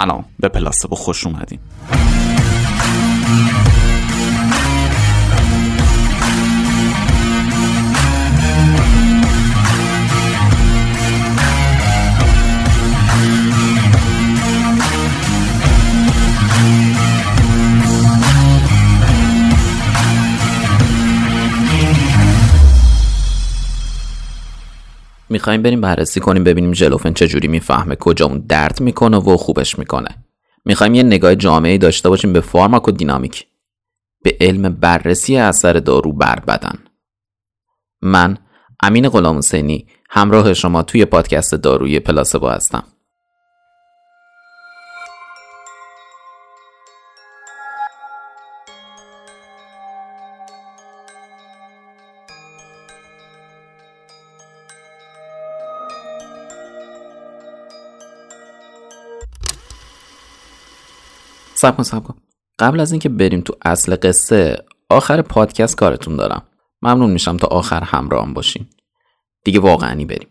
سلام. به پلاسبو خوش اومدین. می‌خوایم بریم بررسی کنیم ببینیم ژلوفن چجوری می‌فهمه کجا اون درد می‌کنه و خوبش می‌کنه. می‌خوایم یه نگاه جامعه داشته باشیم به فارماکودینامیک به علم بررسی اثر دارو بر بدن. من امین غلام حسینی همراه شما توی پادکست داروی پلاسبو هستم. سب کن سب کن. قبل از اینکه بریم تو اصل قصه آخر پادکست کارتون دارم. ممنون میشم تا آخر همراهم باشین. دیگه واقعنی بریم.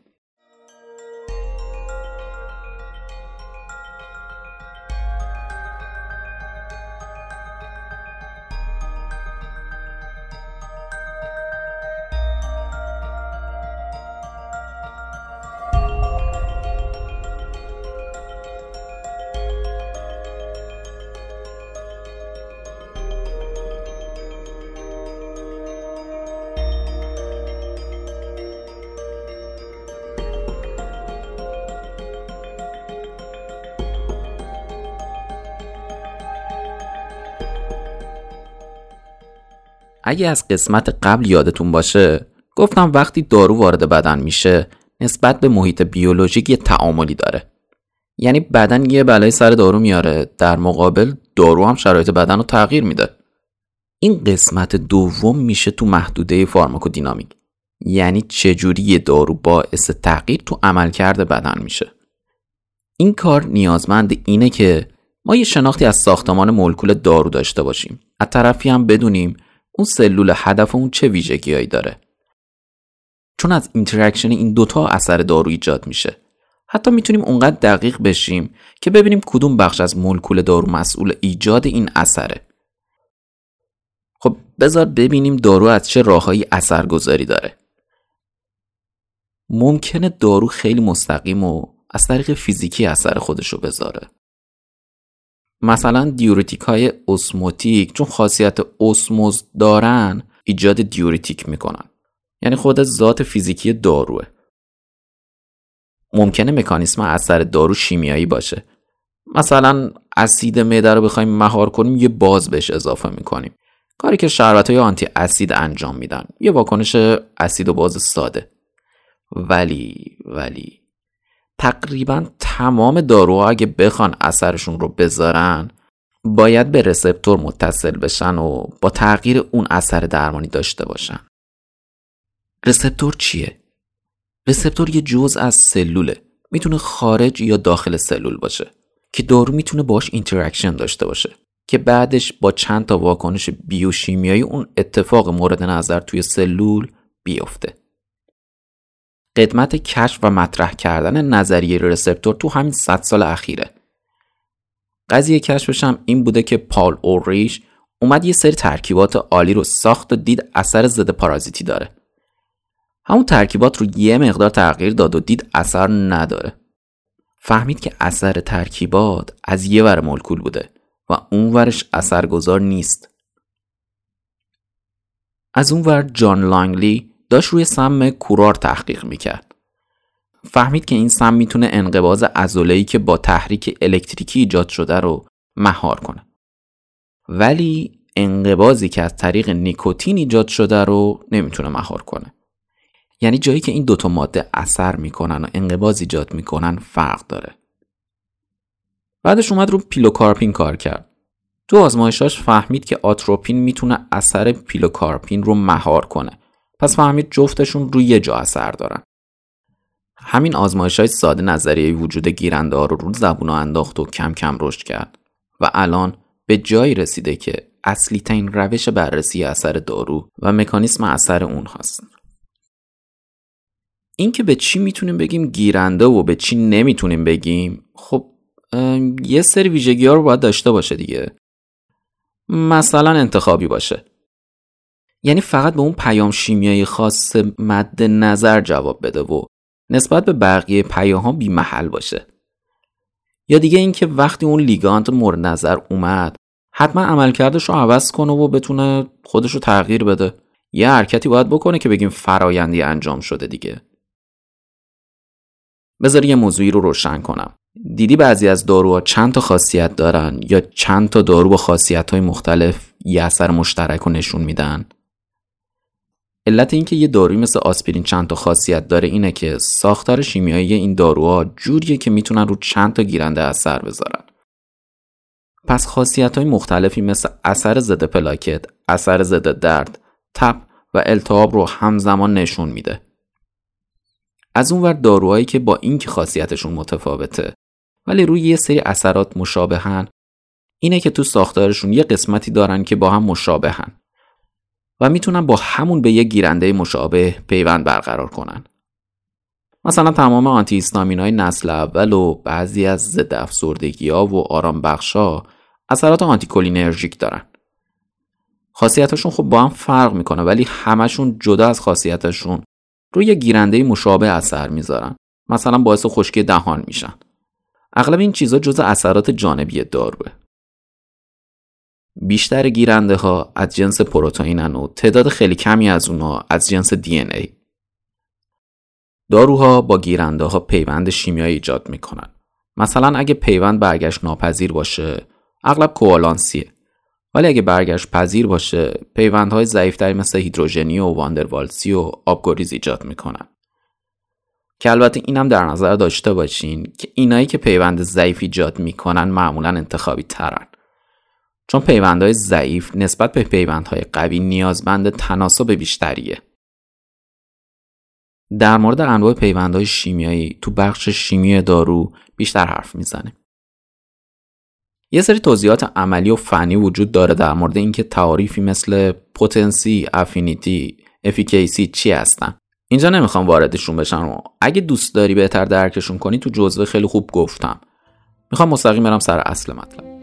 اگه از قسمت قبل یادتون باشه گفتم وقتی دارو وارد بدن میشه نسبت به محیط بیولوژیک یه تعاملی داره. یعنی بدن یه بلای سر دارو میاره در مقابل دارو هم شرایط بدن رو تغییر میده. این قسمت دوم میشه تو محدوده فارماکودینامیک. یعنی چجوری دارو باعث تغییر تو عملکرد بدن میشه. این کار نیازمند اینه که ما یه شناختی از ساختمان مولکول دارو داشته باشیم. از طرفی هم بدونیم اون سلول هدف اون چه ویژگیهایی داره. چون از interaction این دوتا اثر دارو ایجاد میشه. حتی می‌تونیم اونقدر دقیق بشیم که ببینیم کدوم بخش از مولکول دارو مسئول ایجاد این اثره. خب بذار ببینیم دارو از چه راههایی اثرگذاری داره. ممکنه دارو خیلی مستقیم و از طریق فیزیکی اثر خودشو بذاره. مثلا دیورتیک های اسموتیک چون خاصیت اسموز دارن ایجاد دیورتیک می‌کنن. یعنی خود ذات فیزیکی داروه. ممکنه مکانیسم اثر دارو شیمیایی باشه. مثلا اسید معده رو بخوایم مهار کنیم یه باز بهش اضافه می‌کنیم. کاری که شربت های آنتی اسید انجام میدن. یه واکنش اسید و باز ساده. ولی ولی تقریبا تمام داروها اگه بخوان اثرشون رو بذارن باید به receptor متصل بشن و با تغییر اون اثر درمانی داشته باشن. receptor چیه؟ receptor یه جزء از سلوله. می‌تونه خارج یا داخل سلول باشه که دارو می‌تونه باش interaction داشته باشه که بعدش با چند تا واکنش بیوشیمیایی اون اتفاق مورد نظر توی سلول بیفته. قدمت کشف و مطرح کردن نظریه رسپتور تو همین 100 سال اخیره. قضیه کشفش هم این بوده که پال اوریش اومد یه سری ترکیبات عالی رو ساخت و دید اثر ضد پارازیتی داره. همون ترکیبات رو یه مقدار تغییر داد و دید اثر نداره. فهمید که اثر ترکیبات از یه ور مولکول بوده و اون ورش اثرگذار نیست. از اون ور جان لانگلی داشت روی سم کورار تحقیق می‌کرد. فهمید که این سم می‌تونه انقباز ازولهی که با تحریک الکتریکی ایجاد شده رو مهار کنه. ولی انقبازی که از طریق نیکوتین ایجاد شده رو نمی‌تونه مهار کنه. یعنی جایی که این دوتا ماده اثر می‌کنن و انقباز ایجاد می‌کنن فرق داره. بعدش اومد رو پیلوکارپین کار کرد. تو آزمایشاش فهمید که آتروپین می‌تونه اثر پیلوکارپین رو مهار کنه پس فهمید جفتشون روی یه جا اثر دارن. همین آزمایش های ساده نظریه وجود گیرنده ها رو رو زبون انداخت و کم کم رشد کرد و الان به جایی رسیده که اصلی ترین روش بررسی اثر دارو و مکانیسم اثر اون هست. این که به چی می‌تونیم بگیم گیرنده و به چی نمی‌تونیم بگیم خب یه سری ویژگی ها رو باید داشته باشه دیگه. مثلا انتخابی باشه. یعنی فقط به اون پیام شیمیایی خاص مد نظر جواب بده و نسبت به بقیه پیاها بی محل باشه. یا دیگه اینکه وقتی اون لیگانت مورد نظر اومد حتما عملکردش رو عوض کنه و بتونه خودش رو تغییر بده. یه حرکتی باید بکنه که بگیم فرایندی انجام شده دیگه. بذار یه موضوعی رو روشن کنم. دیدی بعضی از داروها چند تا خاصیت دارن یا چند تا دارو با خاصیت های مختلف یه اثر مشترک رو نشون میدن؟ علت اینکه یه داروی مثل آسپرین چند تا خاصیت داره اینه که ساختار شیمیایی این داروها جوریه که می‌تونن رو چند تا گیرنده اثر بذارن پس خاصیت های مختلفی مثل اثر ضد پلاکت، اثر ضد درد، تب و التهاب رو همزمان نشون میده. از اونور داروهایی که با اینکه خاصیتشون متفاوته ولی روی یه سری اثرات مشابهن اینه که تو ساختارشون یه قسمتی دارن که با هم مشابهن و می‌تونن با همون به یه گیرنده مشابه پیوند برقرار کنن. مثلا تمام آنتی های نسل اول و بعضی از ضد افسردگی ها و آرام ها اثرات آنتیکولینرژیک دارن. خاصیتشون خب با هم فرق می‌کنه ولی همشون جدا از خاصیتشون روی گیرنده مشابه اثر می‌ذارن. مثلا باعث خشکی دهان میشن. اغلب این چیزا جزء اثرات جانبی داروه. بیشتر گیرنده ها از جنس پروتئینن و تعداد خیلی کمی از اونها از جنس دی ای. داروها با گیرنده ها پیوند شیمیایی ایجاد می‌کنن. مثلا اگه پیوند برگشت ناپذیر باشه اغلب کوالانسیه ولی اگه برگشت پذیر باشه پیوندهای ضعیفتری مثل هیدروژنی و واندروالسی و آبگریز ایجاد می‌کنن که البته اینم در نظر داشته باشین که اینایی که پیوند ضعیف ایجاد می‌کنن معمولا انتخابی ترن چون پیوندهای ضعیف نسبت به پیوندهای قوی نیازمند تناسب بیشتریه. در مورد انواع پیوندهای شیمیایی تو بخش شیمی دارو بیشتر حرف می‌زنیم. یه سری توضیحات عملی و فنی وجود داره در مورد اینکه تعاریفی مثل پتنسی، افینیتی، افیکیسی چی هستن. اینجا نمی‌خوام واردشون بشم و اگه دوست داری بهتر درکشون کنی تو جزوه خیلی خوب گفتم. می‌خوام مستقیم برم سر اصل مطلب.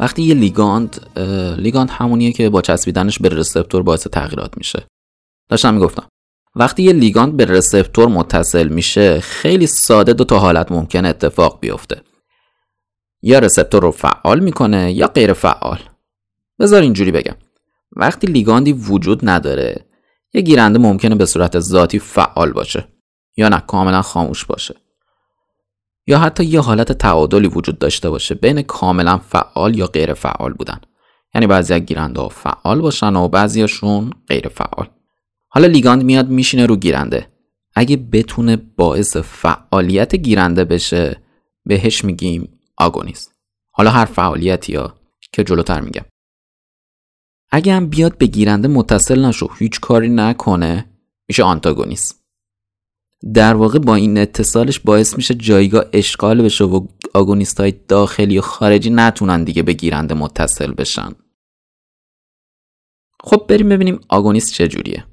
وقتی یه لیگاند لیگاند همونیه که با چسبیدنش به رسپتور باعث تغییرات میشه. داشتم می‌گفتم وقتی یه لیگاند به رسپتور متصل میشه خیلی ساده دو تا حالت ممکن اتفاق بیفته. یا رسپتور رو فعال می‌کنه یا غیر فعال. بذار اینجوری بگم. وقتی لیگاندی وجود نداره یه گیرنده ممکنه به صورت ذاتی فعال باشه یا نه کاملا خاموش باشه. یا حتی یه حالت تعادلی وجود داشته باشه بین کاملا فعال یا غیر فعال بودن. یعنی بعضی از گیرنده فعال باشن و بعضیاشون غیر فعال. حالا لیگاند میاد میشینه رو گیرنده. اگه بتونه باعث فعالیت گیرنده بشه بهش میگیم آگونیست. حالا هر فعالیتی ها که جلوتر میگم. اگه هم بیاد به گیرنده متصل نشو هیچ کاری نکنه میشه آنتاگونیست. در واقع با این اتصالش باعث میشه جایگاه اشغال بشه و آگونیست های داخلی و خارجی نتونن دیگه به گیرنده متصل بشن. خب بریم ببینیم آگونیست چجوریه.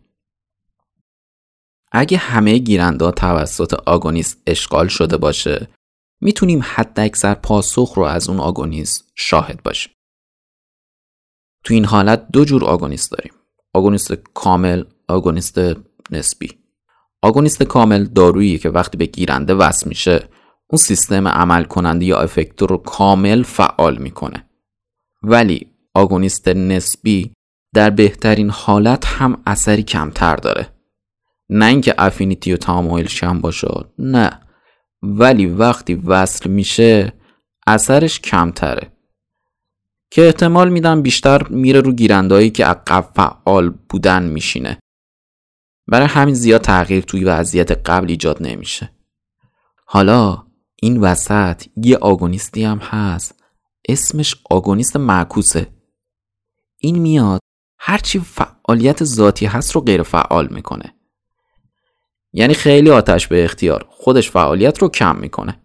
اگه همه گیرنده ها توسط آگونیست اشغال شده باشه می‌تونیم حد اکثر پاسخ رو از اون آگونیست شاهد باشیم. تو این حالت دو جور آگونیست داریم. آگونیست کامل آگونیست نسبی. آگونیست کامل دارویی که وقتی به گیرنده وصل میشه اون سیستم عمل کننده یا افکتور رو کامل فعال می‌کنه. ولی آگونیست نسبی در بهترین حالت هم اثری کمتر داره. نه اینکه افینیتی و تمایلش کم باشه نه. ولی وقتی وصل میشه اثرش کمتره. که احتمال میدم بیشتر میره رو گیرندهایی که عقب فعال بودن میشینه. برای همین زیاد تغییر توی وضعیت قبل ایجاد نمیشه. حالا این وسط یه آگونیستی هم هست. اسمش آگونیست معکوسه. این میاد هرچی فعالیت ذاتی هست رو غیر فعال می‌کنه. یعنی خیلی آتش به اختیار. خودش فعالیت رو کم می‌کنه.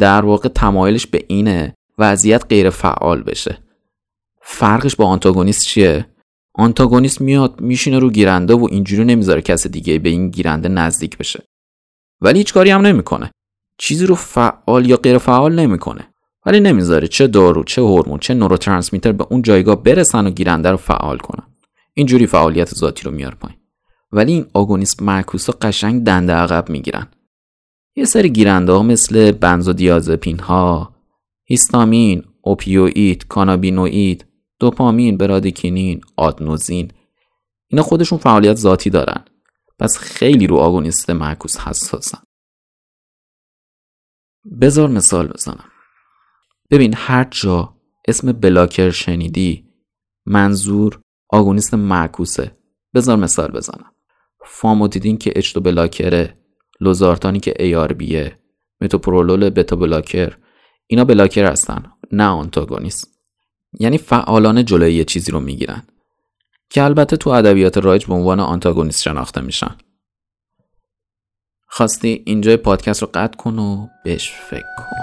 در واقع تمایلش به اینه وضعیت غیر فعال بشه. فرقش با آنتاگونیست چیه؟ آنتاگونیست میاد میشینه رو گیرنده و اینجوری نمی‌ذاره کس دیگه به این گیرنده نزدیک بشه. ولی هیچ کاری هم نمی‌کنه. چیزی رو فعال یا غیر فعال نمی‌کنه. ولی نمی‌ذاره چه دارو چه هورمون چه نوروترانسمیتر به اون جایگاه برسن و گیرنده رو فعال کنن. اینجوری فعالیت ذاتی رو میار پایین. ولی این آگونیست معکوسا قشنگ دنده عقب می‌گیرن. یه سری گیرنده ها مثل بنزودیازپین ها هیستامین اوپیوئید کانابینوئید دوپامین برادیکینین آدنوزین اینا خودشون فعالیت ذاتی دارن. پس خیلی رو آگونیست معکوس حساسن. بذار مثال بزنم. ببین هر جا اسم بلاکر شنیدی منظور آگونیست معکوسه. بذار مثال بزنم. فاموتیدین که اچتو بلاکره لوزارتانی که ای آر بیه متوپرولول بتا بلاکر اینا بلاکر هستن نه آنتاگونیست. یعنی فعالانه جلوی یه چیزی رو می‌گیرن. که البته تو ادبیات رایج به عنوان آنتاگونیست شناخته میشن. خواستی اینجای پادکست رو قطع کن و بهش فکر کن.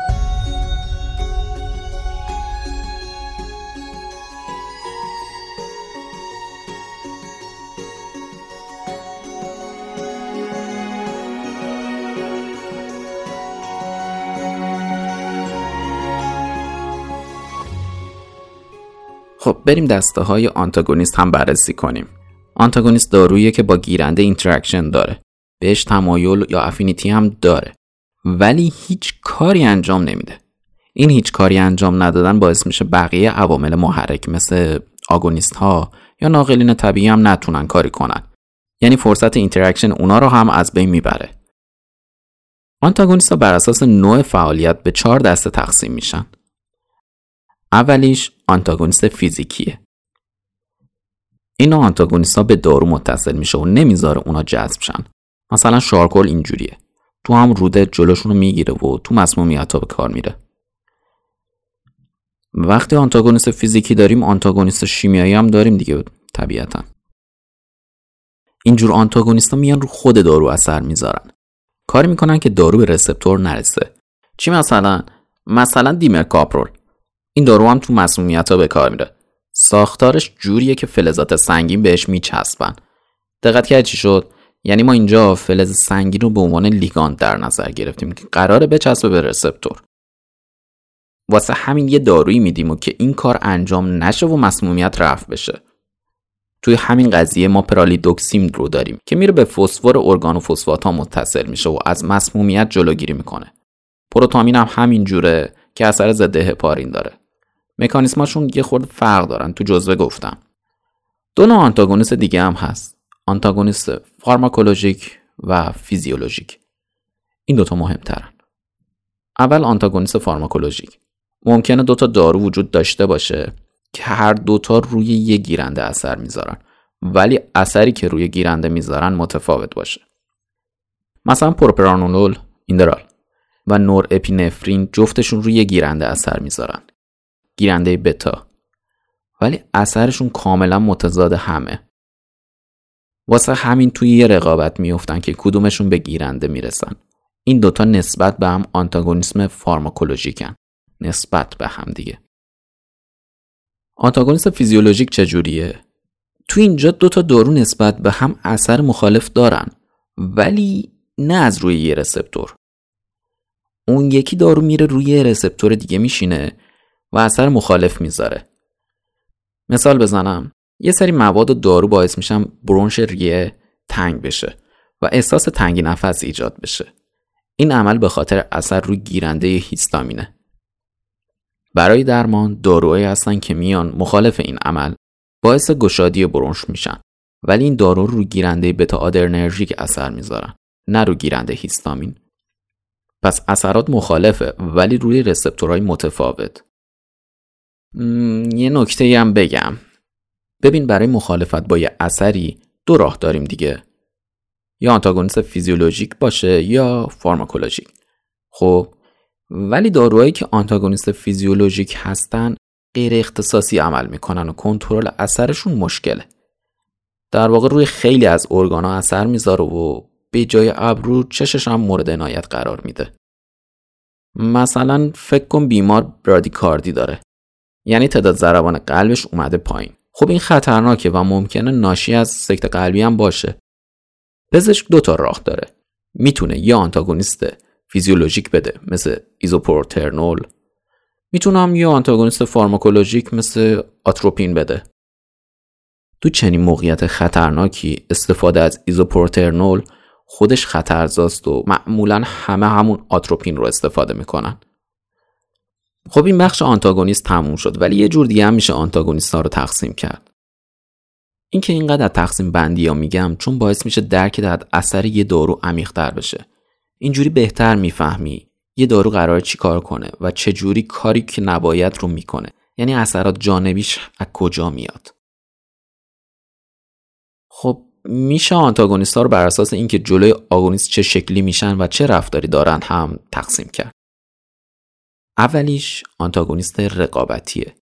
خب بریم دسته های آنتاگونیست هم بررسی کنیم. آنتاگونیست دارویی که با گیرنده interaction داره. بهش تمایل یا affinity هم داره. ولی هیچ کاری انجام نمیده. این هیچ کاری انجام ندادن باعث میشه بقیه عوامل محرک مثل آگونیست ها یا ناقلین طبیعی هم نتونن کاری کنن. یعنی فرصت interaction اونا رو هم از بین می‌بره. آنتاگونیست ها بر اساس نوع فعالیت به چهار دسته تقسیم میشن. اولیش آنتاگونیست فیزیکیه. این آنتاگونیست ها به دارو متصل میشه و نمی‌ذاره اونا جذب شن. مثلا شارکل اینجوریه. تو هم روده جلوشون رو می‌گیره و تو مسمومیت ها به کار میره. وقتی آنتاگونیست فیزیکی داریم آنتاگونیست شیمیایی هم داریم دیگه طبیعتا. اینجور آنتاگونیست ها میان رو خود دارو اثر می‌ذارن. کاری می‌کنن که دارو به رسپتور نرسه. چی مثلا؟ مثلا دیمر کاپرول. این دارو هم تو مسمومیت ها به کار میره. ساختارش جوریه که فلزات سنگین بهش میچسبن. دقت کرد چی شد؟ یعنی ما اینجا فلز سنگین رو به عنوان لیگاند در نظر گرفتیم که قراره بچسبه به رسپتور. واسه همین یه دارویی میدیم و که این کار انجام نشه و مسمومیت رفع بشه. توی همین قضیه ما پرالیدوکسیم رو داریم که میره به فسفر ارگان فسفات ها متصل میشه و از مسمومیت جلوگیری می‌کنه. پروتامین هم همین جوره که اثر ضد هپارین داره. مکانیسماشون یه خورد فرق دارن تو جزوه گفتم. دو نوع آنتاگونیست دیگه هم هست. آنتاگونیست فارماکولوژیک و فیزیولوژیک. این دوتا مهمترن. اول آنتاگونیست فارماکولوژیک. ممکنه دوتا دارو وجود داشته باشه که هر دوتا روی یه گیرنده اثر می‌ذارن. ولی اثری که روی گیرنده می‌ذارن متفاوت باشه. مثلا پروپرانولول ایندرال و نور اپینفرین جفتشون روی گیرنده اثر می‌ذارن. گیرنده بتا. ولی اثرشون کاملا متضاد همه. واسه همین توی یه رقابت میفتن که کدومشون به گیرنده می‌رسن. این دوتا نسبت به هم آنتاگونیسم فارماکولوژیکن. نسبت به هم دیگه. آنتاگونیسم فیزیولوژیک چجوریه؟ تو اینجا دوتا دارو نسبت به هم اثر مخالف دارن ولی نه از روی یه رسپتور. اون یکی دارو میره روی رسپتور دیگه میشینه. و اثر مخالف می‌ذاره. مثال بزنم. یه سری مواد و دارو باعث میشن برونش ریه تنگ بشه و احساس تنگی نفس ایجاد بشه. این عمل به خاطر اثر روی گیرنده هیستامینه. برای درمان داروهایی هستن که میان مخالف این عمل باعث گشادی برونش میشن. ولی این دارو رو گیرنده بتا آدرنرژیک اثر می‌ذارن نه رو گیرنده هیستامین. پس اثرات مخالفه ولی روی رسپتورهای متفاوت. یه نکته هم بگم. ببین برای مخالفت با یه اثری دو راه داریم دیگه. یا آنتاگونیست فیزیولوژیک باشه یا فارماکولوژیک. خب ولی داروهایی که آنتاگونیست فیزیولوژیک هستن غیر اختصاصی عمل می‌کنن و کنترل اثرشون مشکله. در واقع روی خیلی از ارگانا اثر می‌ذاره و به جای ابرو چشش هم مورد عنایت قرار میده. مثلا فکر کن بیمار برادیکاردی داره. یعنی تعداد ضربان قلبش اومده پایین. خب این خطرناکه و ممکنه ناشی از سکت قلبی هم باشه. پزشک دو تا راه داره. می‌تونه یا آنتاگونیست فیزیولوژیک بده مثل ایزوپروترنول. می‌تونه هم یا آنتاگونیست فارماکولوژیک مثل آتروپین بده. تو چنین موقعیت خطرناکی استفاده از ایزوپروترنول خودش خطرزاست و معمولا همه همون آتروپین رو استفاده می‌کنن. خب این بخش آنتاگونیست تموم شد ولی یه جور دیگه هم میشه آنتاگونیست ها رو تقسیم کرد. این که اینقدر تقسیم بندی ها میگم چون باعث میشه درک از اثر یه دارو عمیقتر بشه. اینجوری بهتر می‌فهمی یه دارو قرار چی کار کنه و چه جوری کاری که نباید رو می‌کنه. یعنی اثرات جانبیش از کجا میاد. خب میشه آنتاگونیست ها رو بر اساس اینکه جلوی آگونیست چه شکلی میشن و چه رفتاری دارن هم تقسیم کرد. اولیش آنتاگونیست رقابتیه.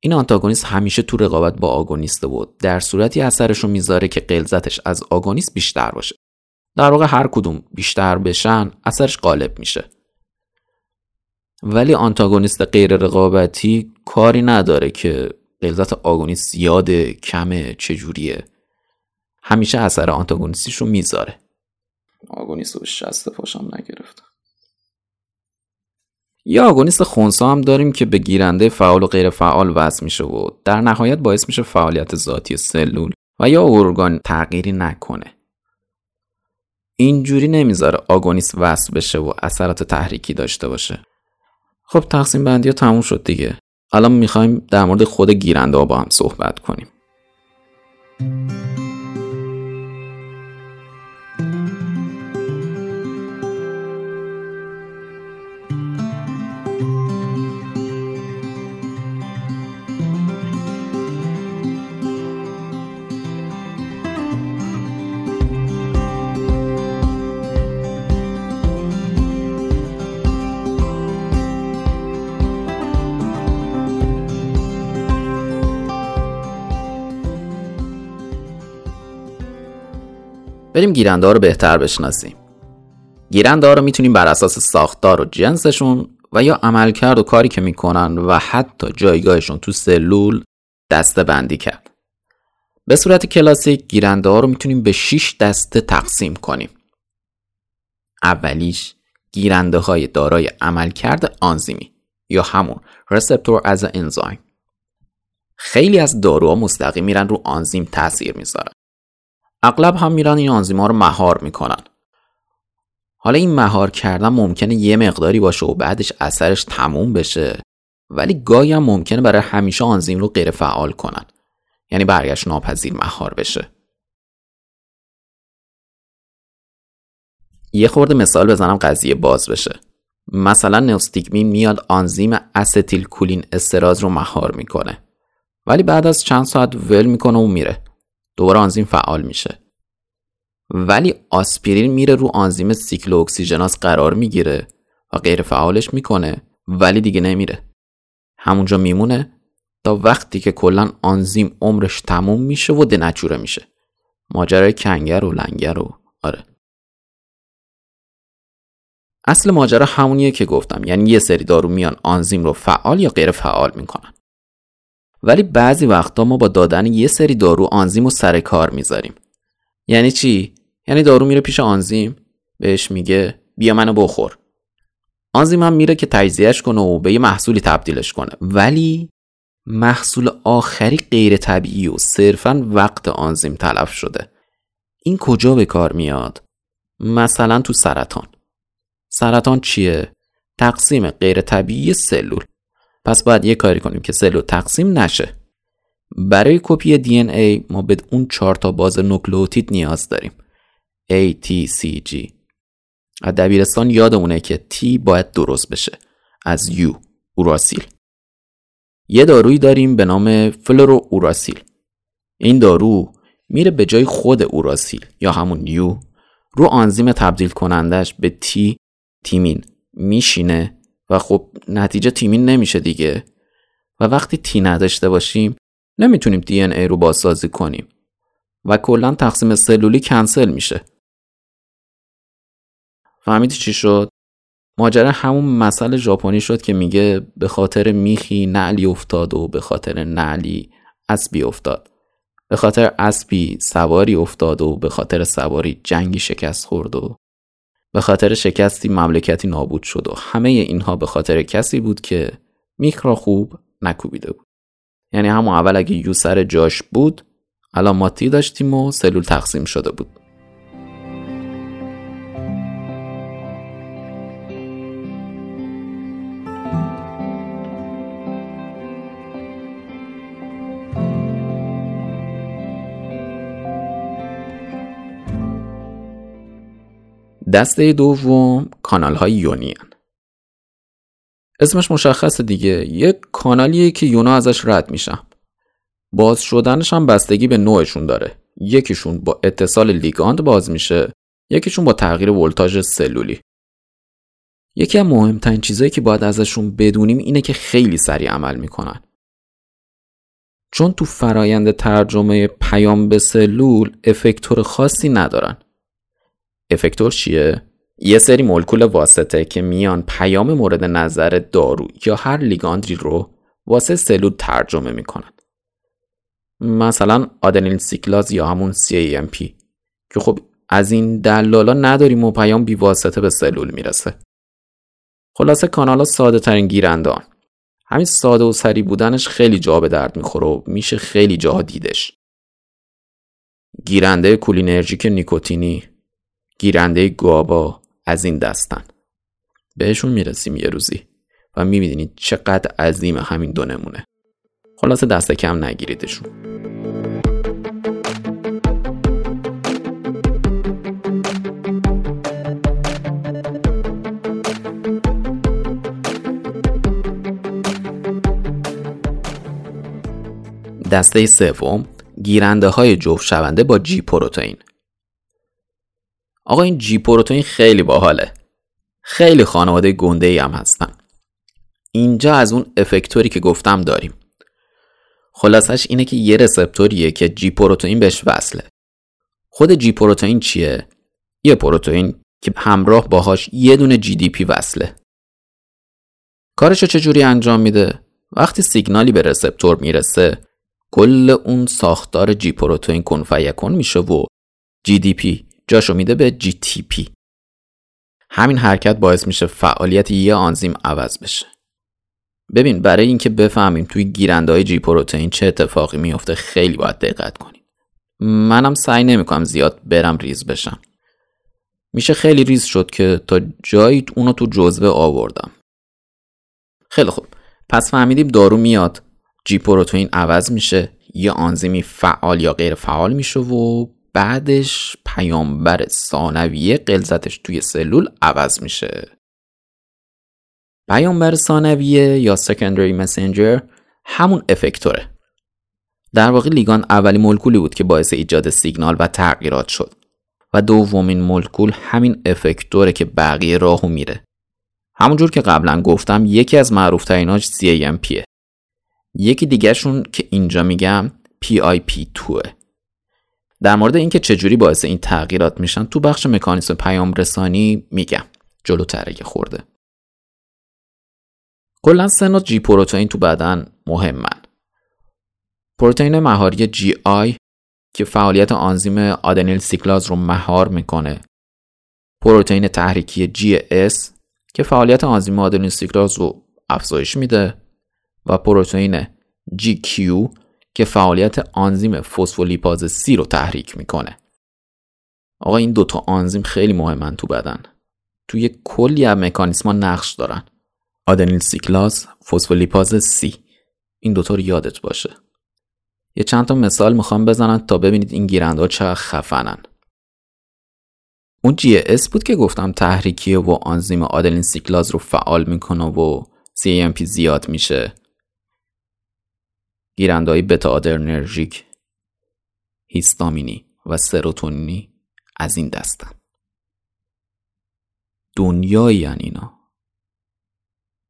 این آنتاگونیست همیشه تو رقابت با آگونیسته بود در صورتی اثرش رو می‌ذاره که قلزتش از آگونیست بیشتر باشه. در واقع هر کدوم بیشتر بشن اثرش غالب میشه. ولی آنتاگونیست غیر رقابتی کاری نداره که غلظت آگونیست زیاده کمه چجوریه. همیشه اثر آنتاگونیستیش رو می‌ذاره. آگونیست رو شست پاشم نگرفته یا آگونیست خونسا هم داریم که به گیرنده فعال و غیر فعال وصل میشه و در نهایت باعث میشه فعالیت ذاتی سلول و یا ارگان تغییری نکنه. اینجوری نمی‌ذاره آگونیست وصل بشه و اثرات تحریکی داشته باشه. خب تقسیم بندی ها تموم شد دیگه. الان می‌خوایم در مورد خود گیرنده ها با هم صحبت کنیم. بریم گیرنده ها رو بهتر بشناسیم. گیرنده ها رو می‌تونیم بر اساس ساختار و جنسشون و یا عملکرد و کاری که می‌کنن و حتی جایگاهشون تو سلول دسته بندی کرد. به صورت کلاسیک گیرنده ها رو می‌تونیم به 6 دسته تقسیم کنیم. اولیش گیرنده های دارای عملکرد آنزیمی یا همون رسپتور از انزایم خیلی از داروها مستقیم میرن رو آنزیم تاثیر می‌ذارن اغلب هم میرن این آنزیما رو مهار می‌کنن. حالا این مهار کردن ممکنه یه مقداری باشه و بعدش اثرش تموم بشه ولی گاهی هم ممکنه برای همیشه آنزیم رو غیر فعال کنن. یعنی برگشت ناپذیر مهار بشه. یه خورده مثال بزنم قضیه باز بشه. مثلا نوستیگمین میاد آنزیم استیل کولین استراز رو مهار می‌کنه. ولی بعد از چند ساعت ول می‌کنه و میره. دوباره آنزیم فعال میشه. ولی آسپرین میره رو آنزیم سیکلو اکسیژناس قرار می‌گیره و غیر فعالش می‌کنه ولی دیگه نمیره. همونجا میمونه تا وقتی که کلا آنزیم عمرش تموم میشه و دنچوره میشه. ماجرای کنگر و لنگر و آره. اصل ماجرا همونیه که گفتم یعنی یه سری دارو میان آنزیم رو فعال یا غیر فعال می‌کنن. ولی بعضی وقتا ما با دادن یه سری دارو آنزیم رو سر کار می‌ذاریم. یعنی چی؟ یعنی دارو میره پیش آنزیم بهش میگه بیا منو بخور. آنزیم هم میره که تجزیهش کنه و به یه محصولی تبدیلش کنه. ولی محصول آخری غیر طبیعی و صرفا وقت آنزیم تلف شده. این کجا به کار میاد؟ مثلا تو سرطان. سرطان چیه؟ تقسیم غیر طبیعی سلول. پس باید یه کاری کنیم که سلول تقسیم نشه. برای کپی دی ای ما به اون چهار تا باز نوکلئوتید نیاز داریم. A, T, C, G. از دبیرستان یادمونه که T باید درست بشه. از U اوراسیل. یه دارویی داریم به نام فلورو اوراسیل این دارو میره به جای خود اوراسیل یا همون U. رو آنزیم تبدیل کنندش به T تیمین. میشینه و خب نتیجه تیمین نمیشه دیگه. و وقتی تی نداشته باشیم نمی‌تونیم دی ای رو بازسازی کنیم. و کلا تقسیم سلولی کنسل میشه. فهمیدی چی شد؟ ماجرا همون مسئله ژاپنی شد که میگه به خاطر میخی نعلی افتاد و به خاطر نعلی اسبی افتاد. به خاطر اسبی سواری افتاد و به خاطر سواری جنگی شکست خورد و به خاطر شکستی مملکتی نابود شد و همه اینها به خاطر کسی بود که میخ را خوب نکوبیده بود. یعنی همون اول اگه یو سر جاش بود علاماتی داشتیم و سلول تقسیم شده بود. دسته دوم کانال های یونی اسمش مشخصه دیگه. یک کانالیه که یونا ازش رد میشن. باز شدنش هم بستگی به نوعشون داره. یکیشون با اتصال لیگاند باز میشه یکیشون با تغییر ولتاژ سلولی. یکی از مهمترین چیزهایی که باید ازشون بدونیم اینه که خیلی سریع عمل می‌کنن. چون تو فرایند ترجمه پیام به سلول افکتور خاصی ندارن. افکتور چیه؟ یه سری مولکول واسطه که میان پیام مورد نظر دارو یا هر لیگاندری رو واسه سلول ترجمه می‌کنن. مثلا آدنیل سیکلاز یا همون CAMP که خب از این دلالا نداریم و پیام بی واسطه به سلول می‌رسه. خلاصه کانال ها ساده ترین گیرنده همین ساده و سری بودنش خیلی جا به درد می‌خوره و میشه خیلی جاها دیدش. گیرنده کولینرژیک نیکوتینی. گیرنده گابا از این دستن. بهشون می‌رسیم یه روزی و می‌بینید چقدر عظیم همین دو نمونه. خلاصه دست کم نگیریدشون. دسته سوم گیرنده های جفت شونده با جی پروتئین. آقا این جی پروتئین خیلی باحاله. خیلی خانواده گنده ای هم هستن. اینجا از اون افکتوری که گفتم داریم. خلاصش اینه که یه رسپتوریه که جی پروتئین بهش وصله. خود جی پروتئین چیه؟ یه پروتئین که همراه باهاش یه دونه جی دی پی وصله. کارشو چجوری انجام میده؟ وقتی سیگنالی به receptor می‌رسه کل اون ساختار G پروتئین کن فیکن میشه و GDP جاشو میده به GTP. همین حرکت باعث میشه فعالیت یه آنزیم عوض بشه. ببین برای اینکه بفهمیم توی گیرنده های G پروتئین چه اتفاقی میفته خیلی باید دقت کنیم. منم سعی نمی‌کنم زیاد برم ریز بشم. میشه خیلی ریز شد که تا جایی اونو تو جزوه آوردم. خیلی خوب. پس فهمیدیم دارو میاد جی پروتئین عوض میشه یه آنزیمی فعال یا غیر فعال میشه و بعدش پیامبر ثانویه قلزتش توی سلول عوض میشه. پیامبر ثانویه یا سکندری مسنجر همون افکتوره. در واقع لیگان اولی مولکولی بود که باعث ایجاد سیگنال و تغییرات شد و دومین مولکول همین افکتوره که بقیه راهو میره. همونجور که قبلا گفتم یکی از معروف تریناش CAMPه یکی دیگهشون که اینجا میگم PIP2 در مورد اینکه چجوری باعث این تغییرات میشن تو بخش مکانیسم پیام رسانی میگم. جلوتر اگه خورده. کلا سه جی پروتئین تو بدن مهمن. پروتئین مهاری جی آی که فعالیت آنزیم آدنیل سیکلاز رو مهار می‌کنه. پروتئین تحریکی Gs که فعالیت آنزیم آدنیل سیکلاز رو افزایش میده. و پروتئین Gq که فعالیت آنزیم فسفولیپاز C رو تحریک می‌کنه. آقا این دوتا آنزیم خیلی مهمن تو بدن. توی کلی از مکانیسما نقش دارن. آدنیل سیکلاز فسفولیپاز سی این دوتا رو یادت باشه. یه چند تا مثال می‌خوام بزنم تا ببینید این گیرنده ها چقدر خفنن. اون جی اس بود که گفتم تحریکیه و آنزیم آدنیل سیکلاز رو فعال می‌کنه و CAMP زیاد میشه. های بتا آدرنرژیک هیستامینی و سروتونینی از این دستن دنیایی اینا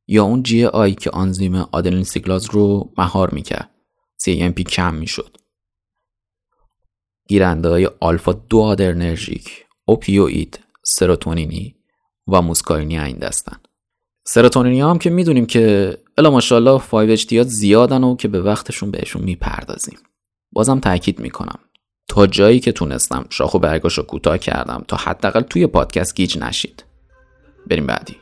یا اون جی آی که آنزیم آدنین سیکلاز رو مهار می‌کرد CMP کم می‌شد. گیرنده های آلفا دو آدرنرژیک، اوپیوید، سروتونینی و موسکارینی این دستن. سروتونینی هم که می‌دونیم که الا ماشاءالله 5 HT زیادن و که به وقتشون بهشون می‌پردازیم. بازم تاکید می‌کنم تا جایی که تونستم شاخ و برگاش رو کوتاه کردم تا حداقل توی پادکست گیج نشید. بریم بعدی.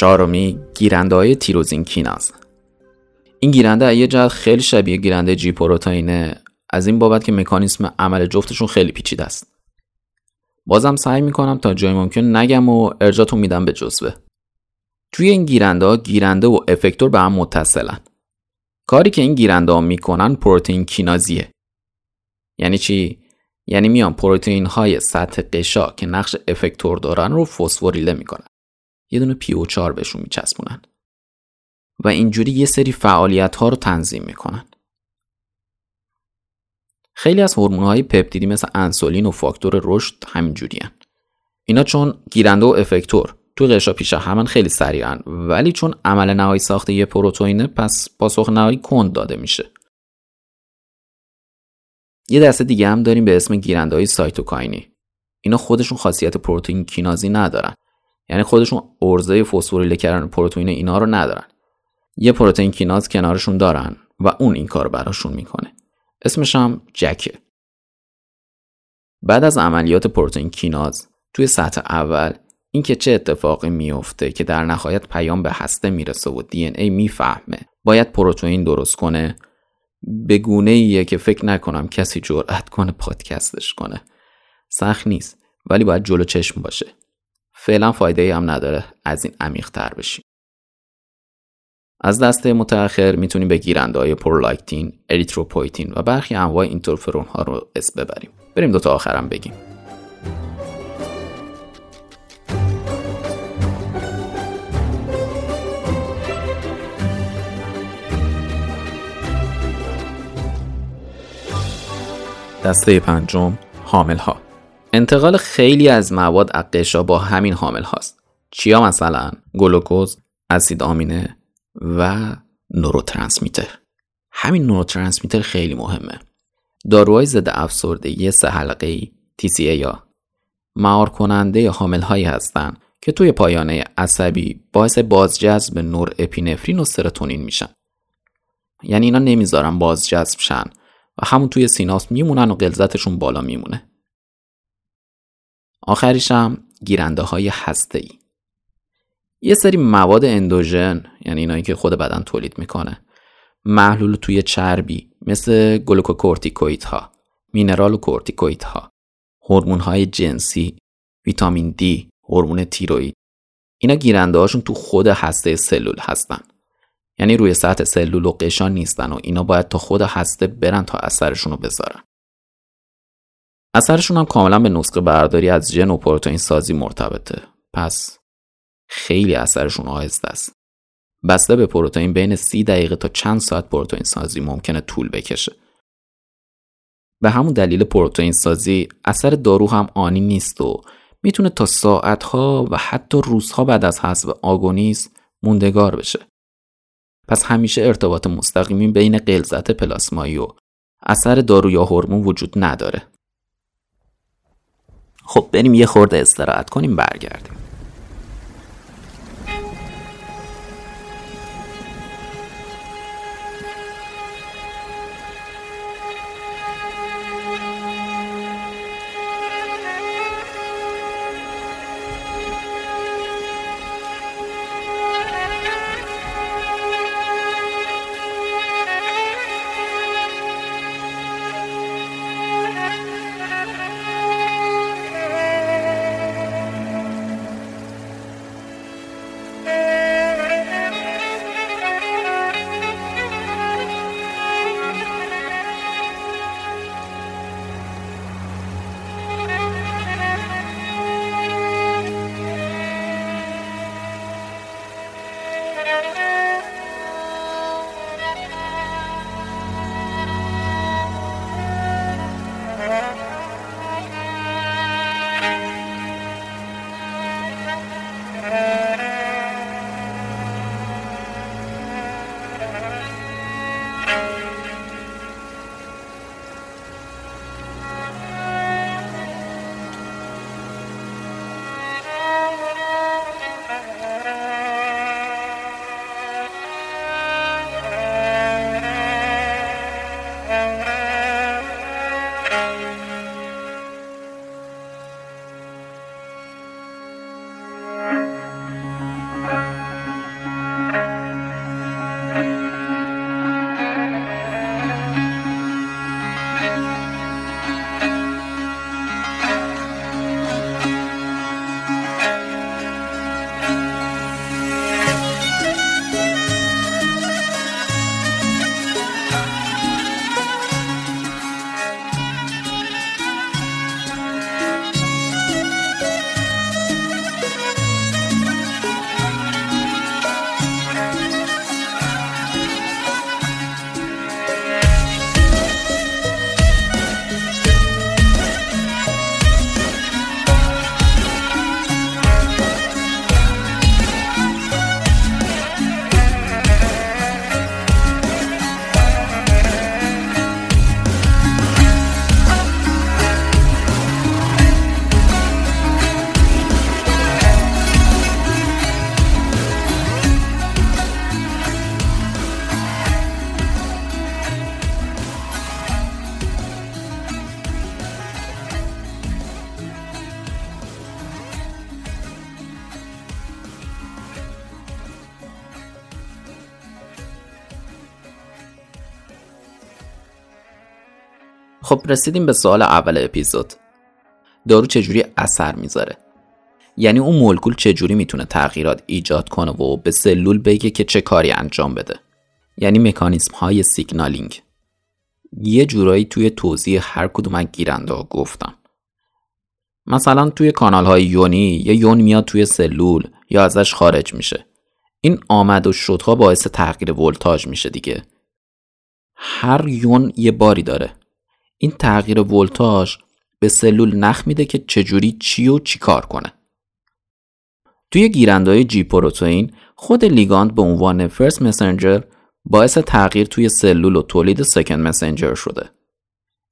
چهارمی گیرنده های تیروزین کیناز این گیرنده یه جهت خیلی شبیه گیرنده جی پروتئینه. از این بابت که مکانیسم عمل جفتشون خیلی پیچیده است. بازم سعی می‌کنم تا جای ممکن نگم و ارجاتون میدم به جزوه. توی این گیرنده ها گیرنده و افکتور به هم متصلن. کاری که این گیرنده ها می‌کنن پروتئین کینازیه. یعنی چی؟ یعنی میان پروتئین های سطح قشا که نقش افکتور دارن رو فسفوریله می‌کنن. یه دونه پی او 4 بهشون میچسبونن. و اینجوری یه سری فعالیت ها رو تنظیم می‌کنن. خیلی از هورمون های پپتیدی مثل انسولین و فاکتور رشد همینجوری هن. اینا چون گیرنده و افکتور. تو قشا پیش همن خیلی سریعن ولی چون عمل نهایی ساخته یه پروتئینه پس پاسخ نهایی کند داده میشه. یه دسته دیگه هم داریم به اسم گیرنده های سایتوکاینی. اینا خودشون خاصیت پروتئین کینازی ندارن. یعنی خودشون ارزه فسفوریله کردن پروتئین اینا رو ندارن. یه پروتئین کیناز کنارشون دارن و اون این کار براشون می‌کنه. اسمش هم جکه. بعد از عملیات پروتئین کیناز توی سطح اول اینکه چه اتفاقی میفته که در نهایت پیام به هسته می‌رسه و دی ای می‌فهمه باید پروتئین درست کنه به گونه ایه که فکر نکنم کسی جرأت کنه پادکستش کنه. سخت نیست ولی باید جلو چشم باشه. فعلا فایده هم نداره از این عمیق تر بشیم از دسته متأخر می‌تونیم به گیرنده های پرولاکتین، اریتروپویتین و برخی انواع اینترفرون ها رو اسم ببریم. بریم دوتا آخرم بگیم. دسته پنجم حامل ها انتقال خیلی از مواد از با همین حامل هاست. چیا مثلا؟ گلوکوز اسید آمینه و نوروترانسمیتر. همین نوروترانسمیتر خیلی مهمه. داروهای ضد افسردگی سه حلقه TCA یا مهار کننده حامل هایی هستند که توی پایانه عصبی باعث بازجذب نور اپینفرین و سرتونین میشن. یعنی اینا نمی‌ذارن بازجذب شن و همون توی سیناپس میمونن و غلظتشون بالا میمونه. آخریشم گیرنده های هسته ای. یه سری مواد اندوژن یعنی اینایی که خود بدن تولید می‌کنه محلول توی چربی مثل گلوکوکورتیکوید ها مینرالوکورتیکوید ها هورمون های جنسی ویتامین D هورمون تیروید اینا گیرنده هاشون تو خود هسته سلول هستن. یعنی روی سطح سلول و قشان نیستن و اینا باید تا خود هسته برن تا اثرشون رو بذارن. اثرشون هم کاملا به نسخه برداری از ژن و پروتئین سازی مرتبطه. پس خیلی اثرشون آهسته است. بسته به پروتئین بین سی دقیقه تا چند ساعت پروتئین سازی ممکنه طول بکشه. به همون دلیل پروتئین سازی اثر دارو هم آنی نیست و می‌تونه تا ساعتها و حتی روزها بعد از حذف آگونیز موندگار بشه. پس همیشه ارتباط مستقیمی بین غلظت پلاسمایی و اثر دارو یا هورمون وجود نداره. خب بریم یه خورده استراحت کنیم برگردیم. خب رسیدیم به سوال اول اپیزود. دارو چجوری اثر می‌ذاره؟ یعنی اون مولکول چجوری می‌تونه تغییرات ایجاد کنه و به سلول بگه که چه کاری انجام بده؟ یعنی مکانیسم های سیگنالینگ. یه جورایی توی توضیح هر کدوم از گیرنده ها گفتم مثلا توی کانال های یونی یه یون میاد توی سلول یا ازش خارج میشه. این آمد و شدها باعث تغییر ولتاژ میشه دیگه. هر یون یه باری داره. این تغییر ولتاژ به سلول نخ میده که چجوری چی و چی کار کنه. توی گیرندهای G پروتئین خود لیگاند به عنوان first messenger باعث تغییر توی سلول و تولید second messenger شده.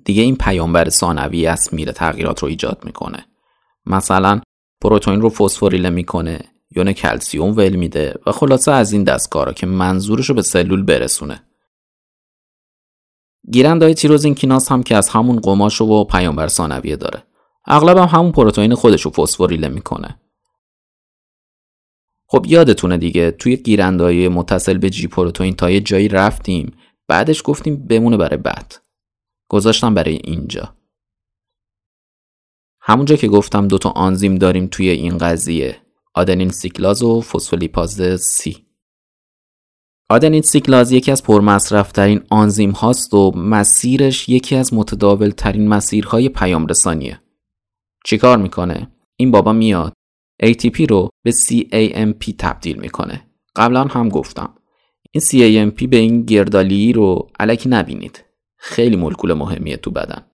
دیگه این پیامبر ثانوی است میره تغییرات رو ایجاد می‌کنه. مثلا پروتئین رو فسفوریله می‌کنه یون کلسیوم ول میده و خلاصه از این دست کارا که منظورش رو به سلول برسونه. گیرندهای تیروزین کیناس هم که از همون قماش و پیامبر ثانویه داره. اغلب هم همون پروتئین خودش رو فسفوریله می‌کنه. خب یادتونه دیگه توی گیرندهای متصل به جی پروتئین تا یه جایی رفتیم بعدش گفتیم بمونه برای بعد. گذاشتم برای اینجا. همونجا که گفتم دوتا آنزیم داریم توی این قضیه آدنین سیکلاز و فسفولیپاز سی. آدنین سیکلاز یکی از پرمصرفترین آنزیم هاست و مسیرش یکی از متداول ترین مسیرهای پیام رسانیه چیکار می‌کنه؟ این بابا میاد. ATP رو به CAMP تبدیل می‌کنه. قبلا هم گفتم. این CAMP به این گردالی رو علکی نبینید. خیلی مولکول مهمیه تو بدن.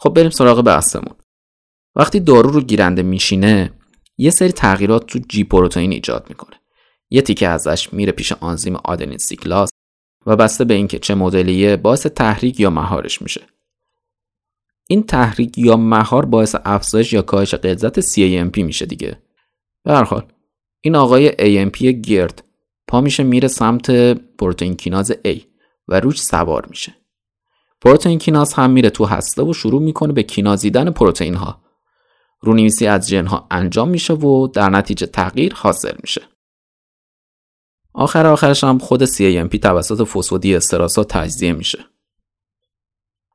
خب بریم سراغ بحثمون. وقتی دارو رو گیرنده میشینه یه سری تغییرات تو جی پروتئین ایجاد می‌کنه. یه تیکه ازش میره پیش آنزیم آدنین سیکلاز و بسته به اینکه چه مدلیه باعث تحریک یا مهارش میشه. این تحریک یا مهار باعث افزایش یا کاهش غلظت CAMP میشه دیگه. به هر حال این آقای AMP گرد پا میشه میره سمت پروتئین کیناز A و روش سوار میشه. پروتئین کیناز هم میره تو هسته و شروع می‌کنه به کینازیدن پروتئین ها رونویسی از ژن ها انجام میشه و در نتیجه تغییر حاصل میشه. آخر آخرش هم خود CAMP توسط فسفودی استراسا تجزیه میشه.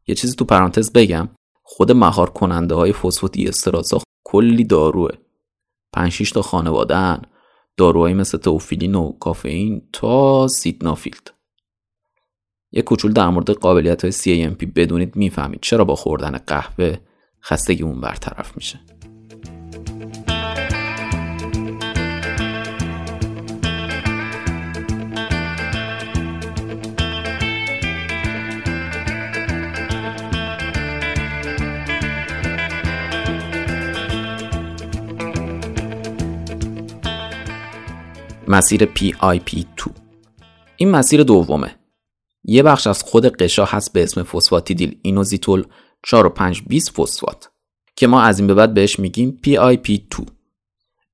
یه چیزی تو پرانتز بگم. خود مهار کننده های فسفودی استراسا کلی داروه. 5 تا خانوادن داروهایی مثل توفیلین و کافئین تا سیدنافیلد. یه کوچول در مورد قابلیت های CAMP بدونید می‌فهمید چرا با خوردن قهوه خستگی اون برطرف میشه. مسیر PIP2 این مسیر دومه. یه بخش از خود قشا هست به اسم فسفاتیدیل اینوزیتول 4 و 5 20 فسفات که ما از این به بعد بهش میگیم PIP2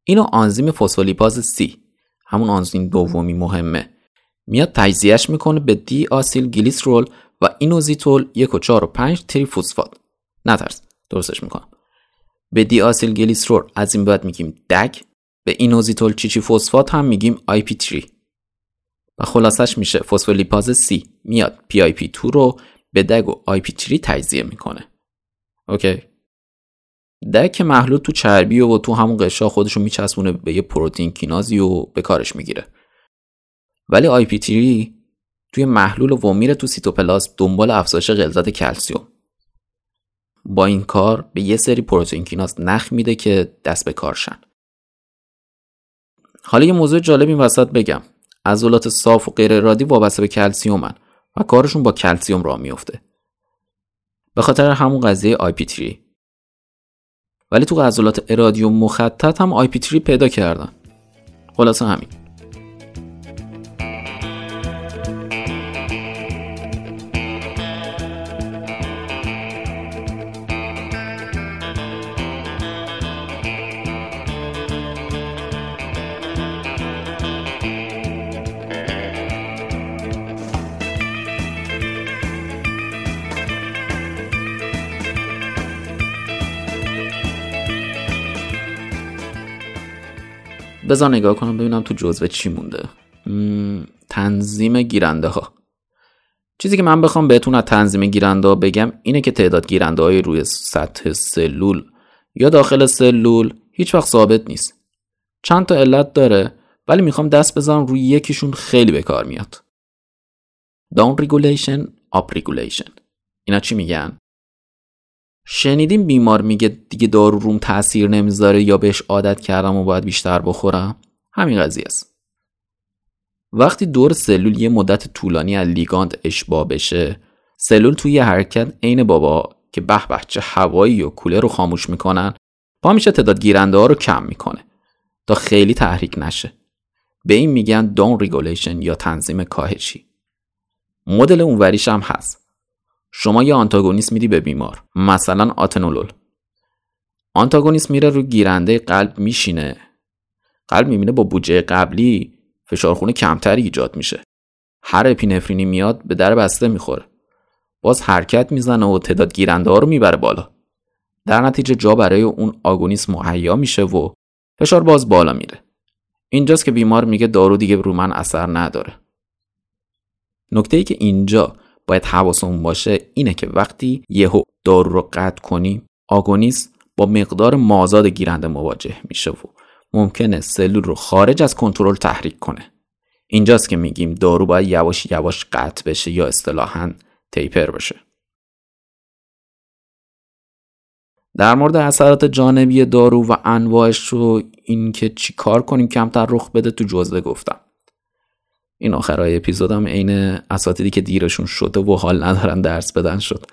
اینو آنزیم فسفولیپاز C همون آنزیم دومی مهمه. میاد تجزیهش می‌کنه به دی آسیل گلیسرول و اینوزیتول 1 و 4 و 5 تری فسفات. نترس درستش می‌کنم. به دی آسیل گلیسرول از این بعد میگیم دگ به اینوزیتول چیچی فسفات هم میگیم IP3 و خلاصش میشه فسفولیپاز C. میاد PIP2 رو به دگ و IP3 تجزیه می‌کنه. اوکی. دگ که محلول تو چربی و تو همون قشا خودشو میچسبونه به یه پروتئین کینازی و به کارش می‌گیره. ولی IP3 توی محلول و میره تو سیتوپلاسم دنبال افزایش غلظت کلسیوم. با این کار به یه سری پروتئین کیناز نخ میده که دست به کارشن. حالا یه موضوع جالب این وسط بگم. عضلات صاف و غیر ارادی وابسته به کلسیومن و کارشون با کلسیوم راه میفته. به خاطر همون قضیه IP3 ولی تو عضلات ارادی و مخطط هم IP3 پیدا کردن. خلاصه همین. بذار نگاه کنم ببینم تو جزوه چی مونده. تنظیم گیرنده ها چیزی که من بخوام بهتون از تنظیم گیرنده بگم اینه که تعداد گیرنده های روی سطح سلول یا داخل سلول هیچ وقت ثابت نیست. چند تا علت داره ولی می‌خوام دست بزنم روی یکیشون خیلی به کار میاد. down regulation up regulation اینا چی میگن؟ شنیدیم بیمار میگه دیگه دارو روم تاثیر نمی‌ذاره یا بهش عادت کردم و باید بیشتر بخورم؟ همین قضیه است. وقتی دور سلول یه مدت طولانی از لیگاند اشباع بشه سلول توی یه حرکت عین باباها که به به چه هوایی و کولر رو خاموش می‌کنن پا میشه تعداد گیرنده ها رو کم می‌کنه تا خیلی تحریک نشه. به این میگن down regulation یا تنظیم کاهشی. مدل اونوریش هم هست. شما یه آنتاگونیست میدی به بیمار مثلا آتنولول. آنتاگونیست میره رو گیرنده قلب میشینه. قلب می‌بینه با بودجه قبلی فشارخونه کمتری ایجاد میشه. هر اپینفرینی میاد به در بسته می‌خوره. باز حرکت می‌زنه و تعداد گیرنده ها رو می‌بره بالا. در نتیجه جا برای اون آگونیسم مهیا میشه و فشار باز بالا میره. اینجاست که بیمار میگه دارو دیگه رو من اثر نداره. نکته ای که اینجا باید حواسمون باشه اینه که وقتی یهو دارو رو قطع کنیم آگونیست با مقدار مازاد گیرنده مواجه میشه و ممکنه سلول رو خارج از کنترل تحریک کنه. اینجاست که میگیم دارو باید یواش یواش قطع بشه یا اصطلاحا تیپر بشه. در مورد اثرات جانبی دارو و انواعش رو اینکه چی کار کنیم کمتر رخ بده تو جزوه گفتم. این آخرای اپیزودم عین اساتیدی که دیرشون شده و حال ندارن درس بدن شد.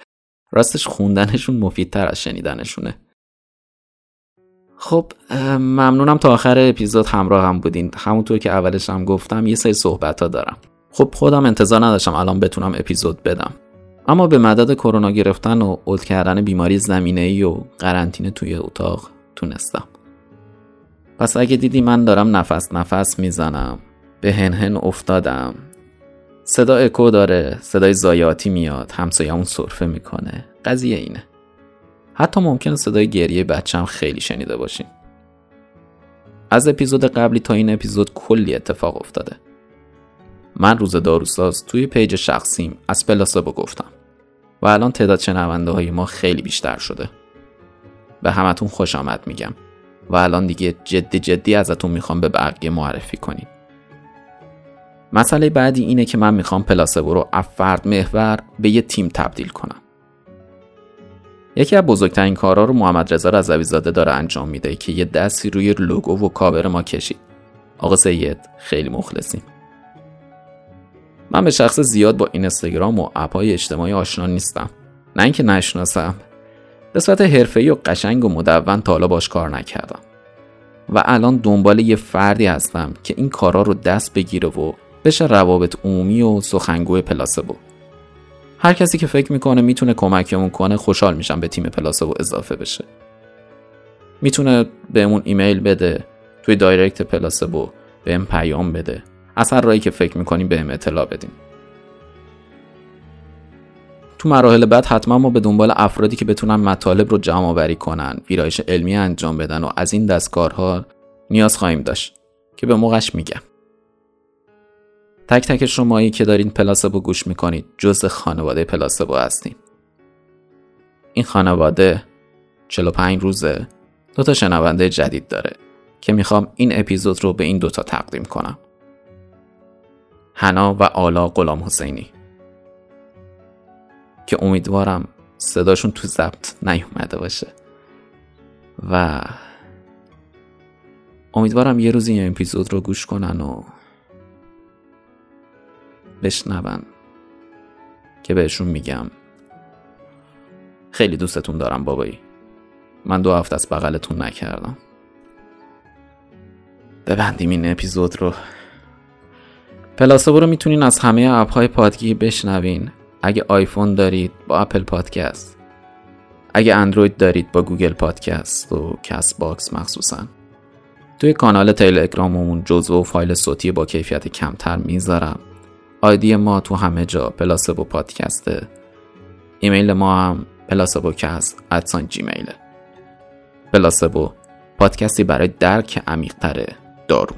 راستش خوندنشون مفیدتر از شنیدنشونه. خب ممنونم تا آخر اپیزود همراه هم بودین. همونطور که اولش هم گفتم یه سری صحبت ها دارم. خب خودم انتظار نداشتم الان بتونم اپیزود بدم. اما به مدد کرونا گرفتن و اولد کردن بیماری زمینه ای و قرنطینه توی اتاق تونستم. پس اگه دیدی من دارم نفس نفس می‌زنم. به هنهن افتادم. صدا اکو داره صدای زایاتی میاد همسایه‌مون سرفه می‌کنه. قضیه اینه. حتی ممکنه صدای گریه بچم خیلی شنیده باشیم. از اپیزود قبلی تا این اپیزود کلی اتفاق افتاده. من روز داروساز توی پیج شخصیم از پلاسبو گفتم. و الان تعداد شنونده های ما خیلی بیشتر شده. به همتون خوش آمد میگم. و الان دیگه جدی جدی ازتون می‌خوام به بقیه معرفی کنید مسئله بعدی اینه که من می‌خوام پلاسبو رو از فرد محور به یه تیم تبدیل کنم. یکی از بزرگترین کارها رو محمد رضا رضوی زاده داره انجام میده که یه دستی روی لوگو و کاور ما کشید. آقا سید خیلی مخلصیم. من به شخص زیاد با اینستاگرام و اپهای اجتماعی آشنا نیستم. نه اینکه نشناسم. به صورت حرفه‌ای و قشنگ و مدون تا باش کار نکردم. و الان دنبال یه فردی هستم که این کارا رو دست بگیره و بشه روابط عمومی و سخنگوی پلاسبو هر کسی که فکر می‌کنه می‌تونه کمکمون کنه خوشحال میشم به تیم پلاسبو اضافه بشه. می‌تونه بهمون ایمیل بده توی دایرکت پلاسبو بهم پیام بده. از هر رایی که فکر می‌کنیم بهم اطلاع بدیم تو مراحل بعد حتما ما به دنبال افرادی که بتونن مطالب رو جمع آوری کنن ویرایش علمی انجام بدن و از این دستکارها نیاز خواهیم داشت که به موقعش میگم. تک تک شمایی که دارین پلاسبو گوش می‌کنید جز خانواده پلاسبو هستین این خانواده 45 روزه دو تا شنونده جدید داره که می‌خوام این اپیزود رو به این دوتا تقدیم کنم. حنا و آلا غلام حسینی. که امیدوارم صداشون تو ضبط نیومده باشه. و امیدوارم یه روز این اپیزود رو گوش کنن و بشنون. که بهشون میگم. خیلی دوستتون دارم بابایی. من دو هفته از بغلتون نکردم. ببندیم این اپیزود رو. پلاسبو رو می‌تونین از همه اپ های پادگیر بشنوین. اگه آیفون دارید با اپل پادکست. اگه اندروید دارید با Google Podcast و Castbox مخصوصا. توی کانال تلگراممون جزوه و فایل صوتی با کیفیت کمتر می‌ذارم. آیدی ما تو همه جا پلاسبو پادکسته. ایمیل ما هم پلاسبو کست at sign جیمیله پلاسبو پادکستی برای درک عمیقتر دارو.